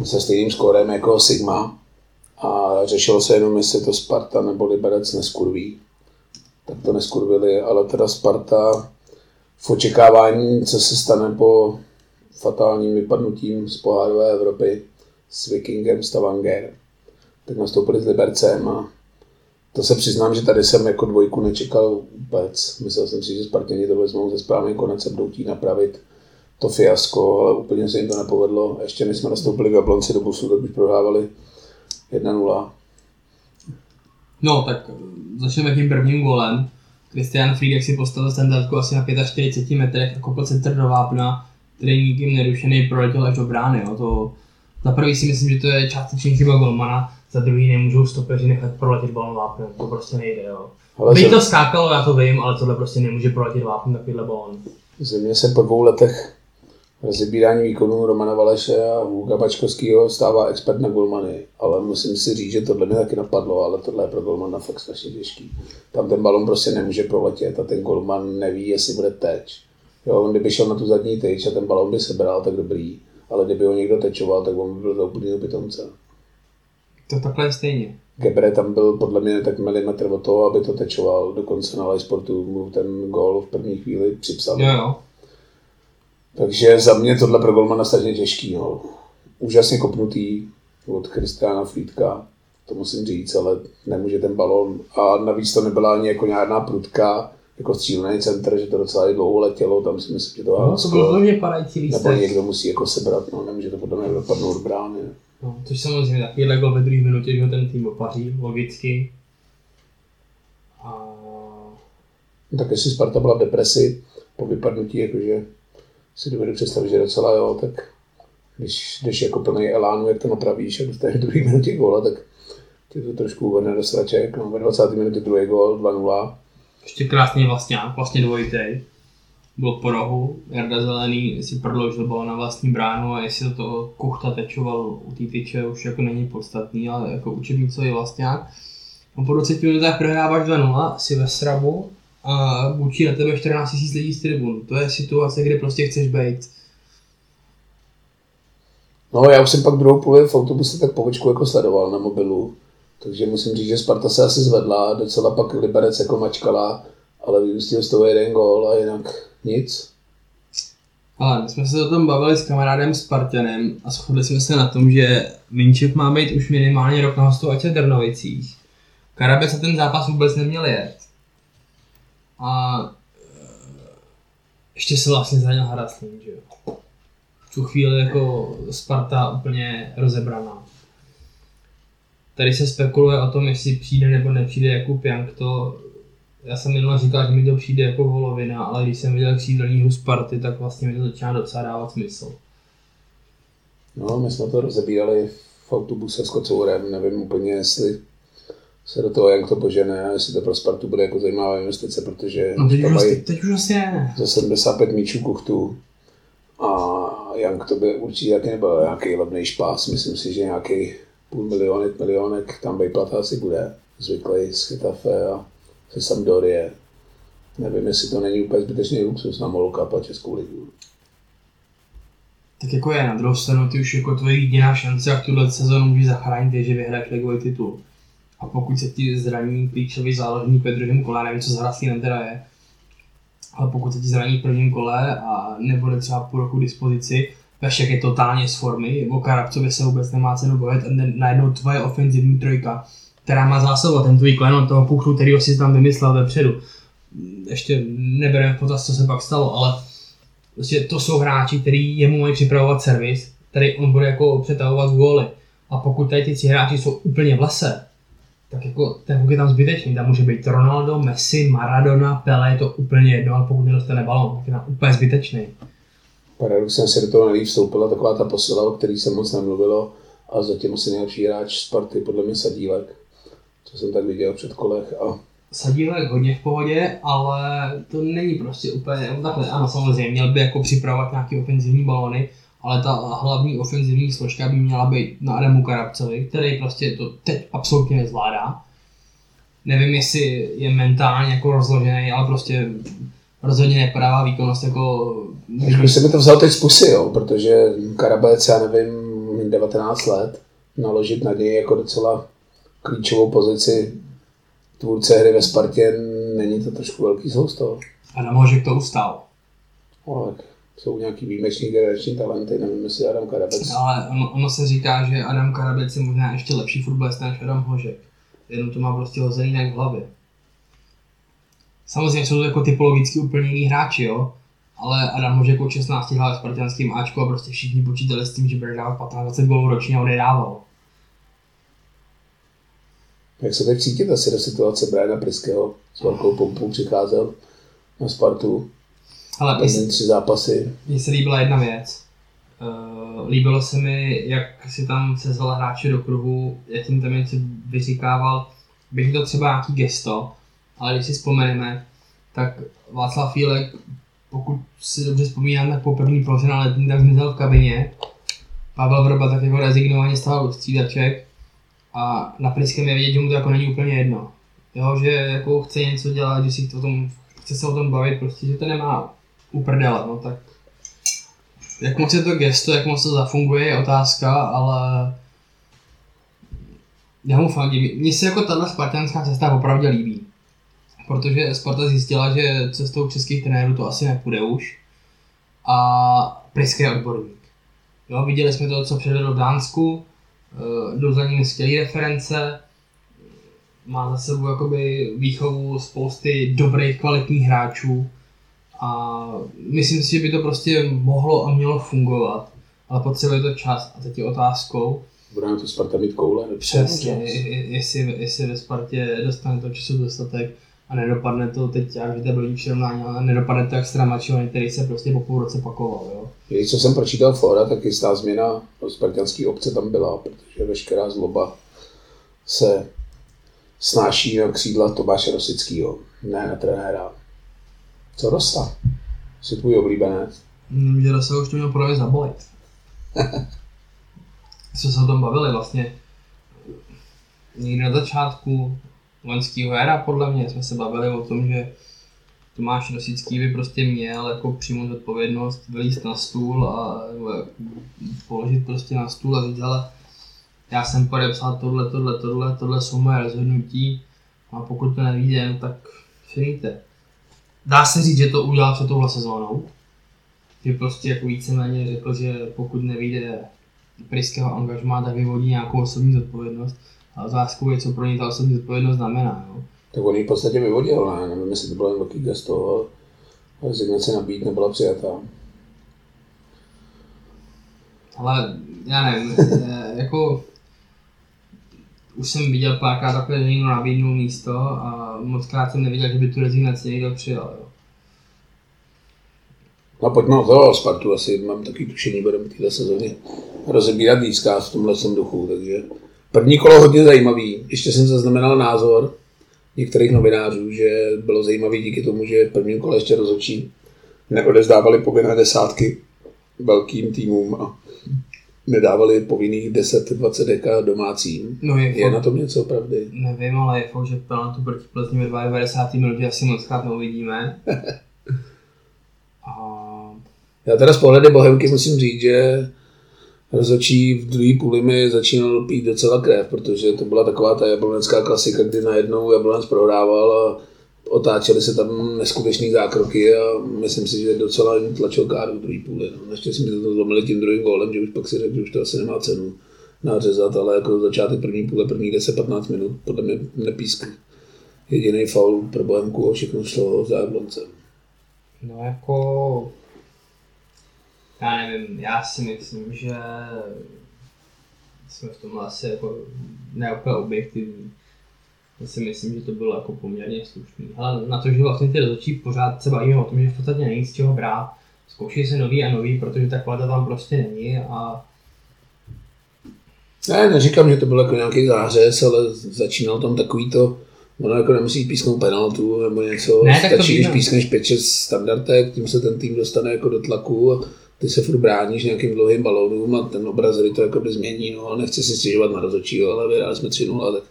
se stejným skórem jako Sigma a řešilo se jenom, jestli to Sparta nebo Liberec neskurví. Tak to neskurvili, ale teda Sparta v očekávání, co se stane po fatálním vypadnutím z pohárové Evropy s Vikingem Stavanger, tak nastoupili s Libercem a to se přiznám, že tady jsem jako dvojku nečekal vůbec. Myslel jsem si, že Spartěni to vezmou ze správný konec a budou napravit to fiasko, ale úplně se jim to nepovedlo. Ještě než jsme nastoupili v Jablonci do busu, tak už prohrávali 1-0. No, tak začneme tím prvním golem. Christian Friedek si postavil standardku asi na 45 metrech a kopl centr do vápna, který nikým nerušený proletěl až do brány. Jo. To, za prvý si myslím, že to je částečně chyba golmana, za druhý nemůžou stopeři nechat proletět balon vápnem, to prostě nejde. Jo. Ale By ze- to skákalo, já to vím, ale tohle prostě nemůže proletět vápnem takovýhle balon. Země se po dvou letech rozebírání výkonů Romana Valeše a Huga Bačkovského stává expert na golmany, ale musím si říct, že tohle mě taky napadlo, ale tohle je pro golmana fakt strašně těžký. Tam ten balon prostě nemůže proletět a ten golman neví, jestli bude teč. Jo, on kdyby šel na tu zadní tyč a ten balon by sebral, tak dobrý, ale kdyby ho někdo tečoval, tak on by byl za úplného pitomce. To takhle je stejně. Gebre tam byl podle mě tak milimetr od toho, aby to tečoval, dokonce na live sportu mu ten gól v první chvíli připsal. Jo, jo. Takže za mě tohle pro golmana strašně těžký. No. Úžasně kopnutý od Kristiana Frýdka, to musím říct, ale nemůže ten balon. A navíc to nebyla ani jako nějaká prudka, jako střílený center, že to docela i dlouho letělo, tam si myslím, že to No, to byl hodně padající nebo lístek. někdo musí jako sebrat, no, nemůže to podle mě dopadnout do brány. No, což samozřejmě takovýhle gol ve druhé minutě, že ho ten tým opaří, logicky. A No, tak jestli Sparta byla v depresi po vypadnutí, jakože si dovedu představit, že docela jo, tak když jdeš jako plný elánu, jak to napravíš a dostaneš v druhé minutě góla, tak tě to trošku uvrne do sraček. No, ve 20. minutě druhý gól, 2-0. ještě krásný vlastňák, vlastně dvojitej. Byl po rohu, Jarda Zelený si prodloužil balon na vlastní bránu a jestli to toho kuchta tečoval u té tyče, už jako není podstatný, ale jako učebnicový vlastňák. A po 20 minutách prohráváš 2-0, si ve srabu a bučí na tebe 14 000 lidí z tribun. To je situace, kde prostě chceš být. No, já už jsem pak druhou půli v autobuse tak povočku jako sledoval na mobilu. Takže musím říct, že Sparta se asi zvedla, docela pak Liberec jako mačkala, ale vyústil z toho jeden gól a jinak nic. Ale my jsme se o tom bavili s kamarádem Spartanem a shodli jsme se na tom, že Minčev má být už minimálně rok na hostovače v Drnovicích. Karabec se ten zápas vůbec neměl jet. A eh, ještě se vlastně zranil Haraslín, že jo. V tu chvíli jako Sparta úplně rozebraná. Tady se spekuluje o tom, jestli přijde nebo nepřijde Jakub Jankto. Já jsem minule říkal, že mi to přijde jako volovina, ale když jsem viděl křídelní hru Sparty, tak vlastně mi to začíná docela dávat smysl. No, my jsme to rozebírali v autobuse s Kocourem, nevím úplně, jestli se do toho jak to požene, a jestli to pro Spartu bude jako zajímavá investice, protože No teď už, mají teď už asi ne. za 75 míčů kuchtu a Jank to by určitě taky nebyl nějaký levný špás, myslím si, že nějaký půl milionek, milionek tam Bejplata asi bude, zvyklý z Chytafe a ze Sampdorie. Nevím, jestli to není úplně zbytečný luxus na Moluka a Českou ligu. Tak jako je, na druhou stranu ty už jako tvoje jediná šance, jak tuhle sezónu můžeš zachránit, je, že vyhraješ ligový titul. A pokud se ti zraní klíčový záložník ve druhém kole, nevím, co s Hraslínem teda je, ale pokud se ti zraní v prvním kole a nebude třeba půl roku k dispozici, Pešek je totálně z formy, o Karabcovi se vůbec nemá cenu bavit a najednou tvoje ofenzivní trojka, která má zásobovat ten tvůj klen toho kuchtu, který si tam vymyslel vepředu. Ještě nebereme v potaz, co se pak stalo, ale Prostě to jsou hráči, kteří jemu mají připravovat servis, který on bude jako přetahovat góly. A pokud tady ty hráči jsou úplně v lese, tak jako ten hok je tam zbytečný. Tam může být Ronaldo, Messi, Maradona, Pelé, je to úplně jedno, ale pokud nedostane balon, tak je tam úplně zbytečný. Paradoxem se do toho nejvíc vstoupila taková ta posila, o který se moc nemluvilo a zatím asi nejlepší hráč Sparty, podle mě Sadílek, co jsem tak viděl před kolech a Sadílek hodně v pohodě, ale to není prostě úplně takhle. Ano, samozřejmě, měl by jako připravovat nějaké ofenzivní balony, ale ta hlavní ofenzivní složka by měla být na Adamu Karabcovi, který prostě to teď absolutně nezvládá. Nevím, jestli je mentálně jako rozložený, ale prostě rozhodně nepodává výkonnost jako... Trošku se mi to vzal teď z pusy, jo, protože Karabec, já nevím, 19 let, naložit na něj jako docela klíčovou pozici tvůrce hry ve Spartě, není to trošku velký sousto. Adam Hožek to ustál. No, jsou nějaký výjimeční generační talenty, nevím, jestli Adam Karabec. Ale ono, ono, se říká, že Adam Karabec je možná ještě lepší fotbalista než Adam Hožek. Jenom to má prostě hozený jak v hlavě. Samozřejmě jsou to jako typologicky úplně jiný hráči, jo. Ale Adam Hožek od 16 hrál v spartianským Ačku a prostě všichni počítali s tím, že bude dávat 15-20 gólů ročně a on je dával. Jak se teď cítit asi do situace Briana Priského s velkou pompou přicházel na Spartu. Ale mně se, tři zápasy. mně se líbila jedna věc. Uh, líbilo se mi, jak si tam sezval hráče do kruhu, jak jim tam něco vyříkával. Bych to třeba nějaký gesto, ale když si vzpomeneme, tak Václav Fílek, pokud si dobře vzpomínáme, po první poloze na letní, tak zmizel v kabině. Pavel Vrba tak jako rezignovaně stál od střídaček a na Priském je vidět, že mu to jako není úplně jedno. Jo, že jako chce něco dělat, že si o tom, chce se o tom bavit, prostě, že to nemá uprdele, no tak jak moc je to gesto, jak moc to zafunguje, je otázka, ale já mu fandím. Mně se jako tahle spartanská cesta opravdu líbí. Protože Sparta zjistila, že cestou českých trenérů to asi nepůjde už. A Priske je odborník. Jo, viděli jsme to, co předvedl v Dánsku, eh, jdou za ním skvělé reference, má za sebou jakoby výchovu spousty dobrých, kvalitních hráčů a myslím si, že by to prostě mohlo a mělo fungovat, ale potřebuje to čas a teď je otázkou, Bude na to Sparta mít koule. přesně, je- je- jestli, jestli ve Spartě dostane to času dostatek a nedopadne to teď, jak víte, blbý přirovnání, ale nedopadne to jak Stramačový, který se prostě po půl roce pakoval, jo. Když co jsem pročítal fora, tak jistá změna do spartanské obce tam byla, protože veškerá zloba se snáší na křídla Tomáše Rosického, ne na trenéra. Co Rosa? Jsi tvůj oblíbenec? Mm, Že se už to měl podle mě zabolit. Co se o tom bavili vlastně? Někdy na začátku loňského éra podle mě jsme se bavili o tom, že Tomáš Rosický by prostě měl jako přijmout odpovědnost, vylíst na stůl a nebo položit prostě na stůl a říct, ale já jsem podepsal tohle, tohle, tohle, tohle jsou moje rozhodnutí a pokud to nevíde, no tak finíte. Dá se říct, že to udělal před touhle sezónou, že prostě jako víceméně řekl, že pokud nevíde Priského angažmá, tak vyvodí nějakou osobní zodpovědnost. A otázkou je, co pro něj ta osobní zodpovědnost znamená. Jo? Tak on ji v podstatě vyvodil, ne? Nevím, jestli to bylo jen velký gesto, ale rezignace nabít nebyla přijatá. Ale já nevím, eh, jako už jsem viděl párkrát takhle, někdo nabídnul místo a moc krát jsem neviděl, že by tu rezignaci někdo přijal. Jo. No pojďme na to, Spartu asi mám takový tušení, budeme této sezóně rozebírat vícká v tomhle tom duchu, takže první kolo hodně zajímavý. Ještě jsem zaznamenal názor některých novinářů, že bylo zajímavý díky tomu, že v prvním kole ještě rozhodčí neodezdávali povinné desátky velkým týmům a nedávali povinných 10-20 deka domácím. No je, Je fakt, na tom něco pravdy? nevím, ale je fakt, že penaltu proti Plzni ve 92. minutě asi moc krát neuvidíme. A Já teda z pohledu Bohemky musím říct, že rozhodčí v druhé půli mi začínal pít docela krev, protože to byla taková ta jablonecká klasika, kdy najednou Jablonec prohrával a otáčely se tam neskutečné zákroky a myslím si, že docela jim tlačil káru v druhé půli. No. Naštěstí mi to zlomili tím druhým gólem, že už pak si řekl, že už to asi nemá cenu nařezat, ale jako začátek první půle, první 10-15 minut, podle mě nepískl. Jediný faul pro Bohemku a všechno šlo za Jabloncem. No jako... Já nevím, já si myslím, že jsme v tomhle asi jako neúplně objektivní. Já si myslím, že to bylo jako poměrně slušný. Ale na to, že vlastně ty rozhodčí pořád se bavíme o tom, že v podstatě není z čeho brát. Zkouší se nový a nový, protože ta kvalita tam prostě není a Ne, neříkám, že to byl jako nějaký zářez, ale začínal tam takový to, ono jako nemusí písknout penaltu nebo něco, Ne, stačí, když pískneš 5-6 standardek, tím se ten tým dostane jako do tlaku a ty se furt bráníš nějakým dlouhým balónům a ten obraz to jako by změní, no, ale nechci si stěžovat na rozhodčího, ale vyhráli jsme 3-0, tak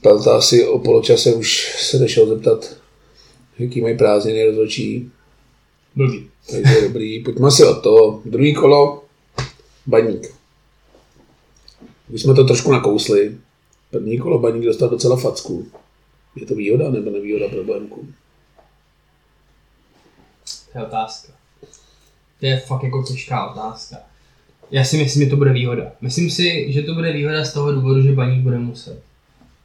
Pelta asi o poločase už se nešel zeptat, jaký mají prázdniny rozhodčí, blbý. takže dobrý. Pojďme si od toho. Druhý kolo, baník. Už jsme to trošku nakousli. První kolo baník dostal docela facku. Je to výhoda nebo nevýhoda pro Bohemku? To je otázka. To je fakt jako těžká otázka. Já si myslím, že to bude výhoda. Myslím si, že to bude výhoda z toho důvodu, že baník bude muset.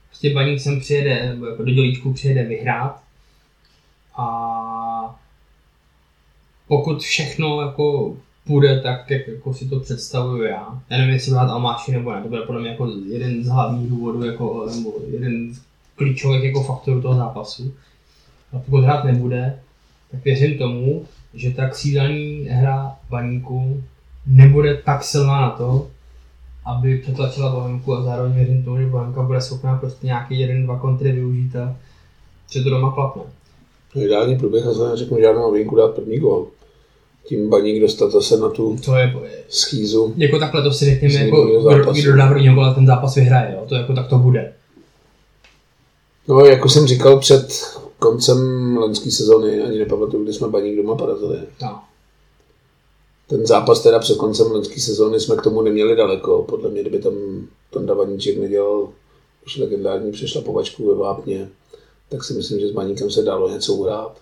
Prostě baník sem přijede, nebo jako do dělíčku přijede vyhrát. A pokud všechno jako půjde tak, jak jako si to představuju já. Já nevím, jestli hrát Almáši nebo ne, to bude podle mě jako jeden z hlavních důvodů, jako, nebo jeden z klíčových jako faktorů toho zápasu. A pokud hrát nebude, tak věřím tomu, že ta křídelní hra baníku nebude tak silná na to, aby přetlačila Bohemku a zároveň věřím tomu, že Bohemka bude schopná prostě nějaký jeden, dva kontry využít a že to doma klapne. To ideální průběh a se neřeknu žádnou novinku dát první gol. Tím baník dostat zase na tu To je, schýzu. jako takhle to si řekněme, jako kdo, dá prvního gola, ten zápas vyhraje, jo? to jako tak to bude. No, jako jsem říkal před koncem loňské sezóny, ani nepamatuju, kdy jsme baník doma porazili. No. Ten zápas teda před koncem loňské sezóny jsme k tomu neměli daleko. Podle mě, kdyby tam ten Davaníček nedělal už legendární přešlapovačku ve Vápně, tak si myslím, že s Baníkem se dalo něco uhrát.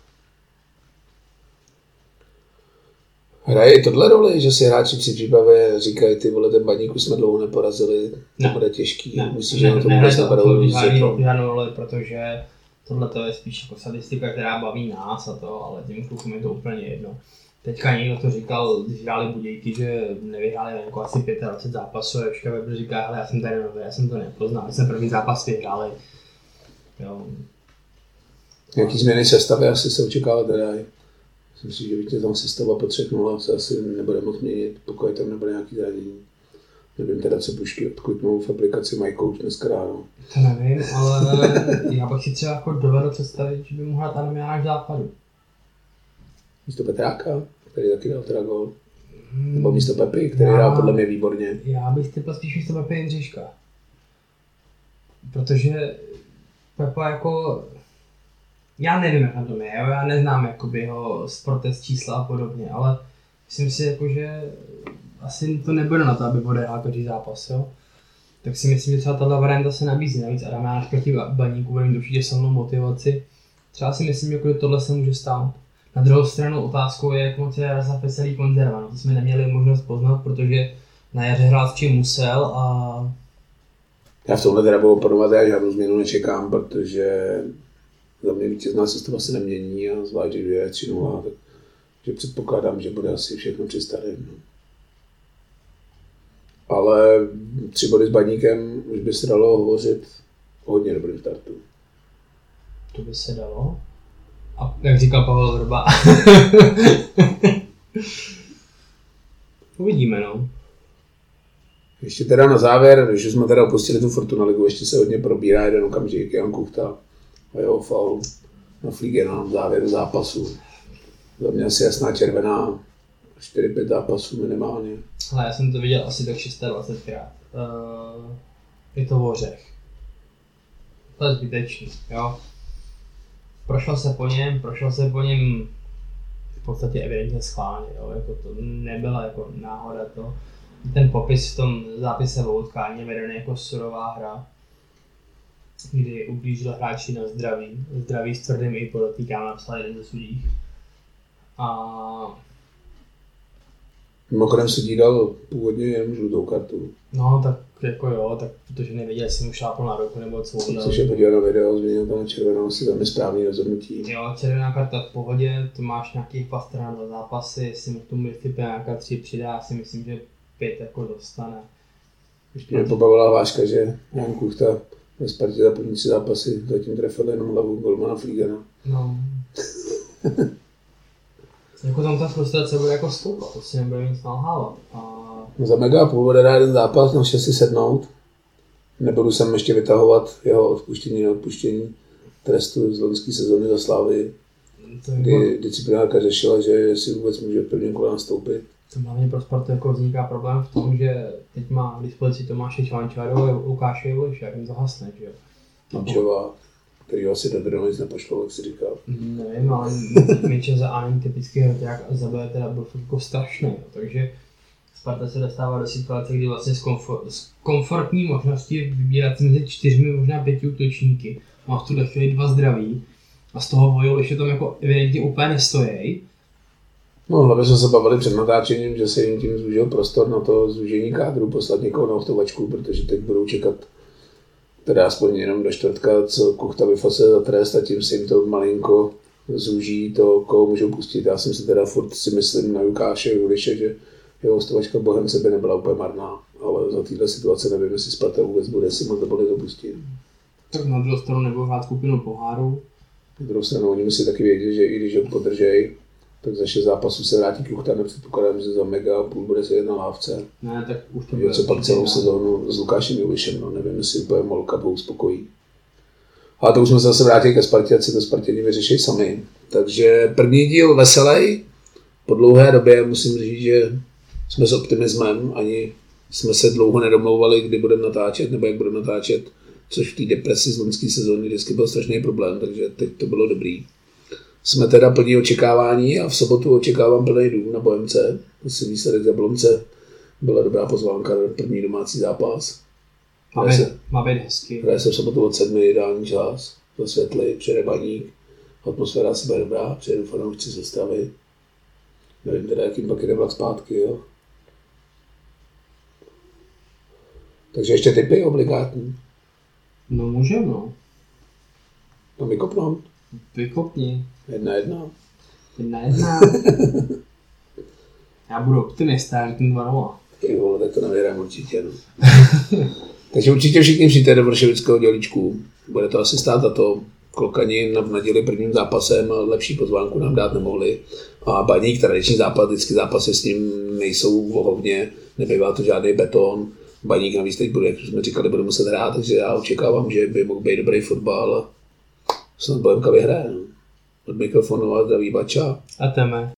Hraje i tohle roli, že si hráči při přípravě říkají, ty vole, ten baník už jsme dlouho neporazili, to Ne. bude těžký. Ne, Myslíš, že ne, na to vůbec to žádnou roli, protože tohle to je spíš jako statistika, která baví nás a to, ale těm klukům je to úplně jedno. Teďka někdo to říkal, když hráli Budějky, že nevyhráli jako asi 25 zápasů a Joška Weber říká, hele, já jsem tady nový, já jsem to nepoznal, my jsme první zápas vyhráli. Jo. Nějaký změny sestavy asi se očekávat nedají. Myslím si, že víte, tam sestava po třech nulách se asi nebude moc měnit, pokud tam nebude nějaký zranění. Nevím teda, co pušky odkliknou v aplikaci MyCoach dneska ráno. To nevím, ale já bych si třeba jako dovedl představit, že by mohl hrát Adam Jánáš západu. Místo Petráka, který taky dal teda gol. Nebo místo Pepy, který hrál podle mě výborně. Já bych typl spíš místo Pepe Jindřiška. Protože Pepa jako... Já nevím, jak na tom je, já neznám jakoby jeho sportest čísla a podobně, ale myslím si, jako, že asi to nebude na to, aby odehrál každý zápas, jo. Tak si myslím, že třeba tato varianta se nabízí. Navíc Adam Jánáš proti Ba- baníku bude mít určitě silnou motivaci. Třeba si myslím, jako, že tohle se může stát. Na druhou stranu otázkou je, jak moc je Raza Veselý konzerva. No, to jsme neměli možnost poznat, protože na jaře hrát s čím musel a Já v tomhle budu oponovat, já žádnou změnu nečekám, protože za mě vítězná sestava se nemění a zvlášť, když je 3 0, takže předpokládám, že bude asi všechno při starém. No. Ale tři body s baníkem už by se dalo hovořit o hodně dobrým startu. to by se dalo. A jak říkal Pavel Vrba. Uvidíme, no. Ještě teda na závěr, když už jsme teda opustili tu Fortuna ligu, ještě se hodně probírá jeden okamžik, Jan Kuchta a jeho faul na Fligena na závěru zápasu. Za mě asi jasná červená, 4-5 zápasů minimálně. Ale já jsem to viděl asi tak 26krát. Uh, je to ořech. To je zbytečný, jo. Prošel se po něm, prošel se po něm v podstatě evidentně schválně, jo. Jako to nebyla jako náhoda to. Ten popis v tom zápise o utkání je vedený jako surová hra, kdy ublížil hráči na zdraví. Zdraví s tvrdým i podotýkám, napsal jeden ze sudích. A Mimochodem se dal původně jenom žlutou kartu. No, tak jako jo, tak protože nevěděl, jestli mu šlápl na ruku nebo co udělal. Což je podívat na video, změnil tam na červenou, asi velmi správný rozhodnutí. Jo, červená karta v pohodě, to máš nějaký pastr na zápasy, jestli mu k tomu jestli nějaká tři přidá, si myslím, že pět jako dostane. Ještě mě pobavila hláška, že Jan Kuchta ve Spartě za první tři zápasy zatím trefil jenom hlavu golmana Fligena. No. jako tam ta frustrace bude jako stoupat, to si nebude nic nalhávat. A Za mega půl bude jeden zápas, na si sednout. Nebudu sem ještě vytahovat jeho odpuštění odpuštění trestu z loňské sezóny za Slávy, kdy disciplinárka řešila, že si vůbec může v prvním kole nastoupit. to hlavně pro Spartu jako vzniká problém v tom, že teď má k dispozici Tomáše Čvančáru a Lukáše Jevoliše, jak jim to hasne, že jo. Mančová, který ho asi do druhého nic nepošlo, jak si říkal. Nevím, ale Mitchell za A není typický hroťák a za B teda byl fakt jako strašný. Takže Sparta se dostává do situace, kdy vlastně z, komfor- z komfortní možnosti vybírat mezi čtyřmi, možná pěti útočníky. Má v tuhle chvíli dva zdraví a z toho Vojol tam jako evidentně úplně nestojí. No, hlavně jsme se bavili před natáčením, že se jim tím zúžil prostor na to zúžení kádru, poslat někoho na hostovačku, protože teď budou čekat teda aspoň jenom do čtvrtka, co Kuchta vyfase za trest a tím se jim to malinko zúží to, koho můžou pustit. Já jsem si teda furt si myslím na Lukáše Juliše, že jeho hostovačka Bohemce by nebyla úplně marná, ale za této situace nevím, jestli Sparta vůbec bude si moc dovolit dopustit. Tak na druhou stranu nebo hrát skupinu poháru. Na druhou stranu oni musí taky vědět, že i když ho podržej, tak za šest zápasů se vrátí k Luchta, nepředpokládám, že za mega a půl bude se jedna lávce. Ne, tak už to bude. Co pak celou sezónu s Lukášem Julišem, no nevím, jestli úplně Molka byl uspokojí. Ale to už jsme se zase vrátili ke Spartě, ať si to Spartěni vyřeší sami. Takže první díl veselý. Po dlouhé době musím říct, že jsme s optimismem, ani jsme se dlouho nedomlouvali, kdy budeme natáčet, nebo jak budeme natáčet, což v té depresi z loňské sezóny vždycky byl strašný problém, takže teď to bylo dobrý. Jsme teda plní očekávání a v sobotu očekávám plný dům na Bohemce. Asi výsledek za Blomce byla dobrá pozvánka, první domácí zápas. Má být, se, má být hezký. Hraje se v sobotu od sedmi, ideální čas, do světly, přijede baník, atmosféra se bude dobrá, přijedu fanoušci ze stavy. Nevím teda, jakým pak jde vlak zpátky, jo. Takže ještě typy obligátní. No můžeme, no. No vykopnout. Vykopni. Jedna jedna. Jedna jedna. Já budu optimista, jak ten 2 Ty vole, tak to nevěrám určitě, no. Takže určitě všichni přijďte do Vršovického dělíčku. Bude to asi stát za to. Klokani na naděli prvním zápasem lepší pozvánku nám dát nemohli. A baník, tradiční zápas, vždycky zápasy s ním nejsou vohovně, nebývá to žádný beton. Baník navíc teď bude, jak jsme říkali, bude muset hrát, takže já očekávám, že by mohl být dobrý fotbal snad Bohemka vyhraje. No. Od mikrofonu a zdraví Bača. A teme.